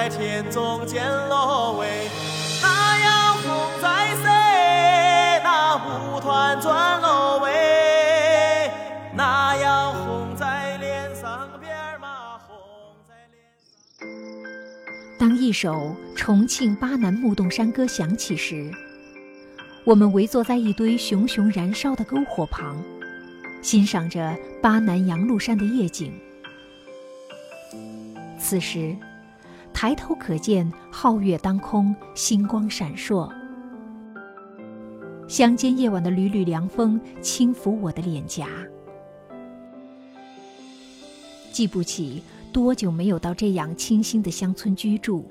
在田中见芦苇。那样红在谁？那舞团转芦苇。那样红在脸上边儿嘛，红在脸上。当一首《重庆巴南木洞山歌》响起时，我们围坐在一堆熊熊燃烧的篝火旁，欣赏着巴南羊鹿山的夜景。此时，抬头可见皓月当空，星光闪烁。乡间夜晚的缕缕凉风轻拂我的脸颊，记不起多久没有到这样清新的乡村居住，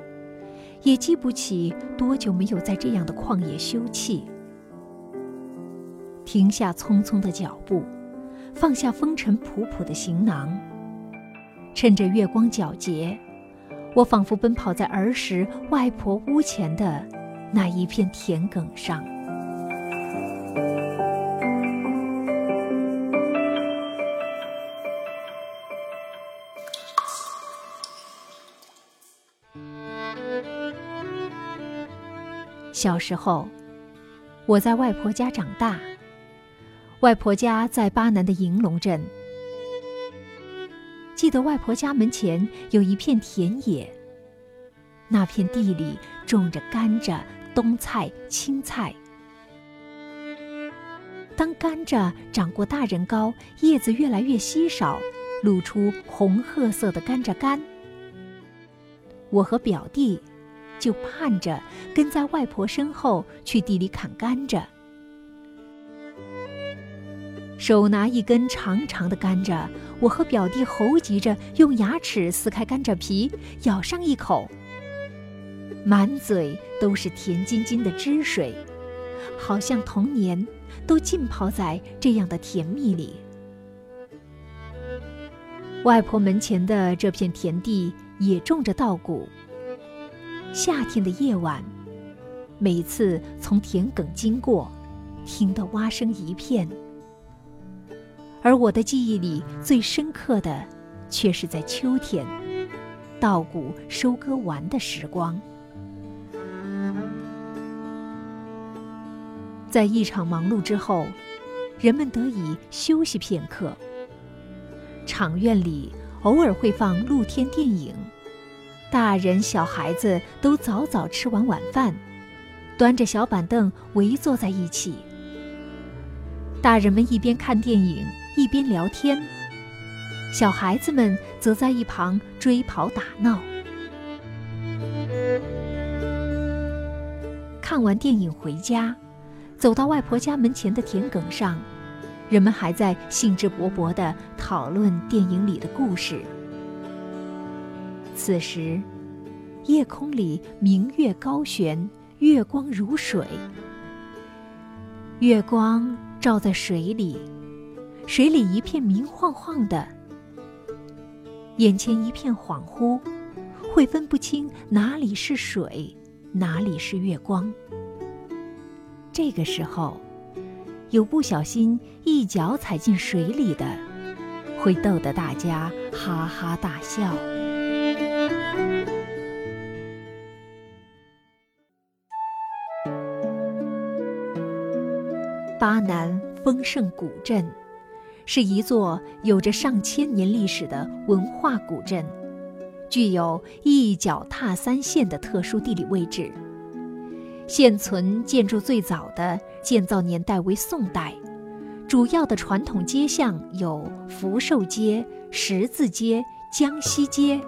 也记不起多久没有在这样的旷野休憩。停下匆匆的脚步，放下风尘仆仆的行囊。趁着月光皎洁，我仿佛奔跑在儿时外婆屋前的那一片田埂上。小时候，我在外婆家长大。外婆家在巴南的银龙镇。记得外婆家门前有一片田野，那片地里种着甘蔗、冬菜、青菜。当甘蔗长过大人高，叶子越来越稀少，露出红褐色的甘蔗干，我和表弟就盼着跟在外婆身后去地里砍甘蔗。手拿一根长长的甘蔗，我和表弟猴急着用牙齿撕开甘蔗皮，咬上一口，满嘴都是甜津津的汁水，好像童年都浸泡在这样的甜蜜里。外婆门前的这片田地也种着稻谷。夏天的夜晚，每次从田埂经过，听得蛙声一片。而我的记忆里最深刻的，却是在秋天，稻谷收割完的时光。在一场忙碌之后，人们得以休息片刻。场院里偶尔会放露天电影，大人小孩子都早早吃完晚饭，端着小板凳围坐在一起。大人们一边看电影。一边聊天，小孩子们则在一旁追跑打闹。看完电影回家，走到外婆家门前的田埂上，人们还在兴致勃勃地讨论电影里的故事。此时，夜空里明月高悬，月光如水，月光照在水里。水里一片明晃晃的，眼前一片恍惚，会分不清哪里是水，哪里是月光。这个时候，有不小心一脚踩进水里的，会逗得大家哈哈大笑。巴南丰盛古镇。是一座有着上千年历史的文化古镇，具有一脚踏三县的特殊地理位置。现存建筑最早的建造年代为宋代，主要的传统街巷有福寿街、十字街、江西街。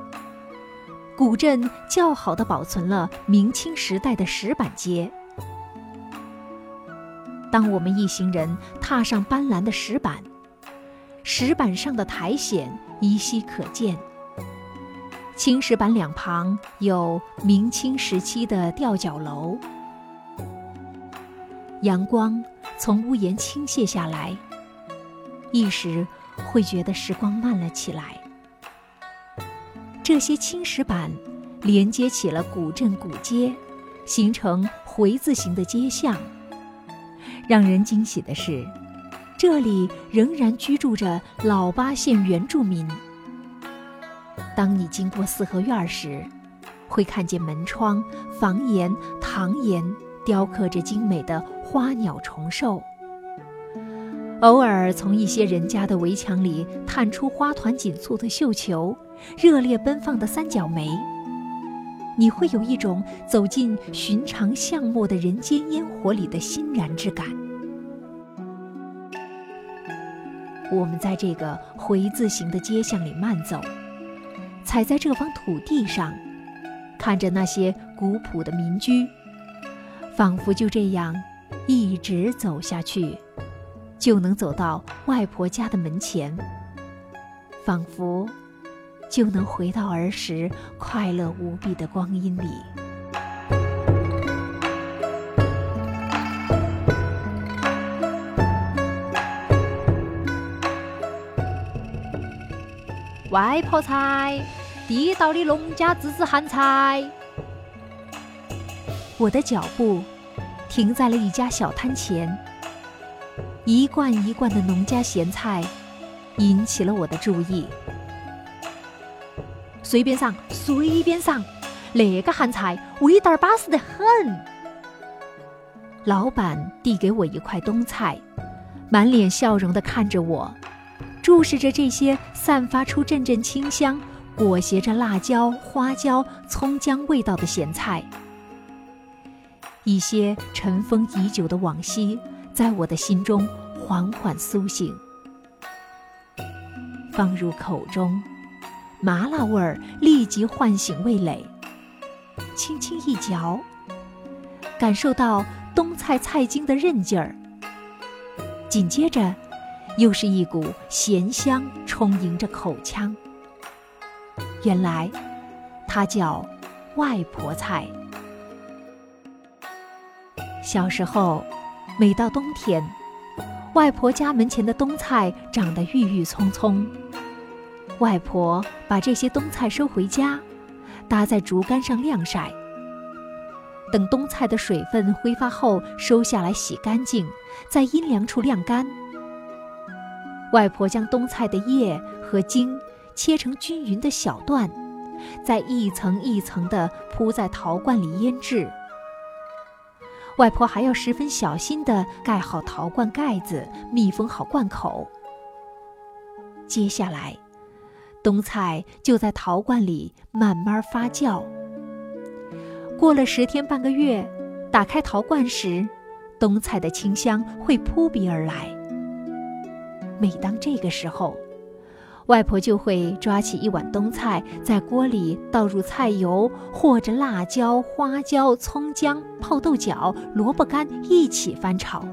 古镇较好的保存了明清时代的石板街。当我们一行人踏上斑斓的石板，石板上的苔藓依稀可见，青石板两旁有明清时期的吊脚楼。阳光从屋檐倾泻下来，一时会觉得时光慢了起来。这些青石板连接起了古镇古街，形成回字形的街巷。让人惊喜的是。这里仍然居住着老八县原住民。当你经过四合院时，会看见门窗、房檐、堂檐雕刻着精美的花鸟虫兽。偶尔从一些人家的围墙里探出花团锦簇的绣球，热烈奔放的三角梅。你会有一种走进寻常巷陌的人间烟火里的欣然之感。我们在这个回字形的街巷里慢走，踩在这方土地上，看着那些古朴的民居，仿佛就这样一直走下去。就能走到外婆家的门前，仿佛就能回到儿时快乐无比的光阴里。外婆菜，地道的农家自制咸菜。我的脚步停在了一家小摊前。一罐一罐的农家咸菜，引起了我的注意。随便上，随便上，那个咸菜味道巴适得很。老板递给我一块冬菜，满脸笑容地看着我，注视着这些散发出阵阵清香、裹挟着辣椒、花椒、葱姜味道的咸菜。一些尘封已久的往昔。在我的心中缓缓苏醒，放入口中，麻辣味儿立即唤醒味蕾。轻轻一嚼，感受到冬菜菜茎的韧劲儿。紧接着，又是一股咸香充盈着口腔。原来，它叫外婆菜。小时候。每到冬天，外婆家门前的冬菜长得郁郁葱葱。外婆把这些冬菜收回家，搭在竹竿上晾晒。等冬菜的水分挥发后，收下来洗干净，在阴凉处晾干。外婆将冬菜的叶和茎切成均匀的小段，再一层一层地铺在陶罐里腌制。外婆还要十分小心地盖好陶罐盖子，密封好罐口。接下来，冬菜就在陶罐里慢慢发酵。过了十天半个月，打开陶罐时，冬菜的清香会扑鼻而来。每当这个时候，外婆就会抓起一碗冬菜，在锅里倒入菜油和着辣椒、花椒、葱姜、泡豆角、萝卜干一起翻炒。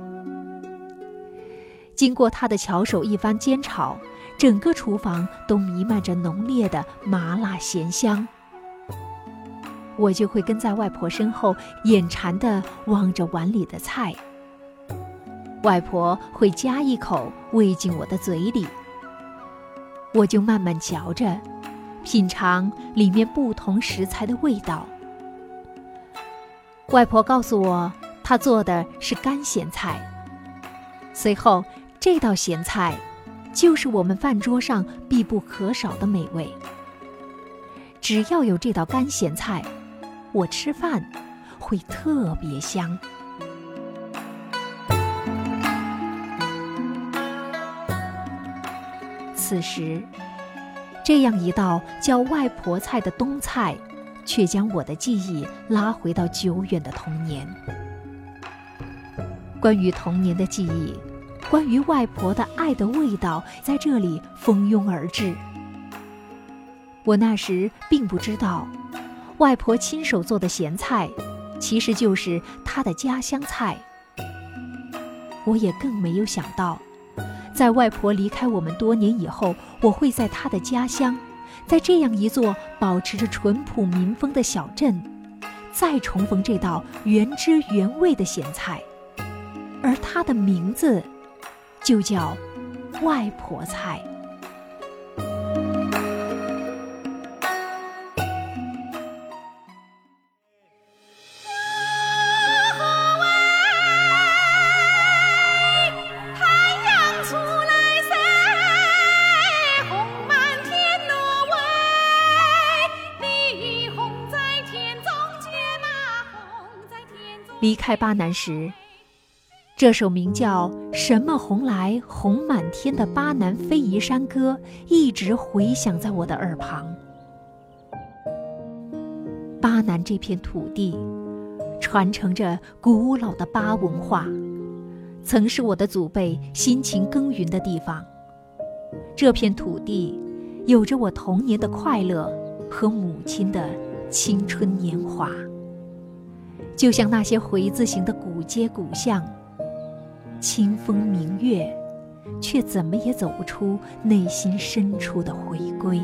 经过她的巧手一番煎炒，整个厨房都弥漫着浓烈的麻辣咸香。我就会跟在外婆身后，眼馋地望着碗里的菜。外婆会夹一口喂进我的嘴里。我就慢慢嚼着，品尝里面不同食材的味道。外婆告诉我，她做的是干咸菜。随后，这道咸菜就是我们饭桌上必不可少的美味。只要有这道干咸菜，我吃饭会特别香。此时，这样一道叫外婆菜的冬菜，却将我的记忆拉回到久远的童年。关于童年的记忆，关于外婆的爱的味道，在这里蜂拥而至。我那时并不知道，外婆亲手做的咸菜，其实就是她的家乡菜。我也更没有想到。在外婆离开我们多年以后，我会在她的家乡，在这样一座保持着淳朴民风的小镇，再重逢这道原汁原味的咸菜，而它的名字，就叫外婆菜。离开巴南时，这首名叫《什么红来红满天》的巴南非遗山歌一直回响在我的耳旁。巴南这片土地，传承着古老的巴文化，曾是我的祖辈辛勤耕耘的地方。这片土地，有着我童年的快乐和母亲的青春年华。就像那些回字形的古街古巷，清风明月，却怎么也走不出内心深处的回归。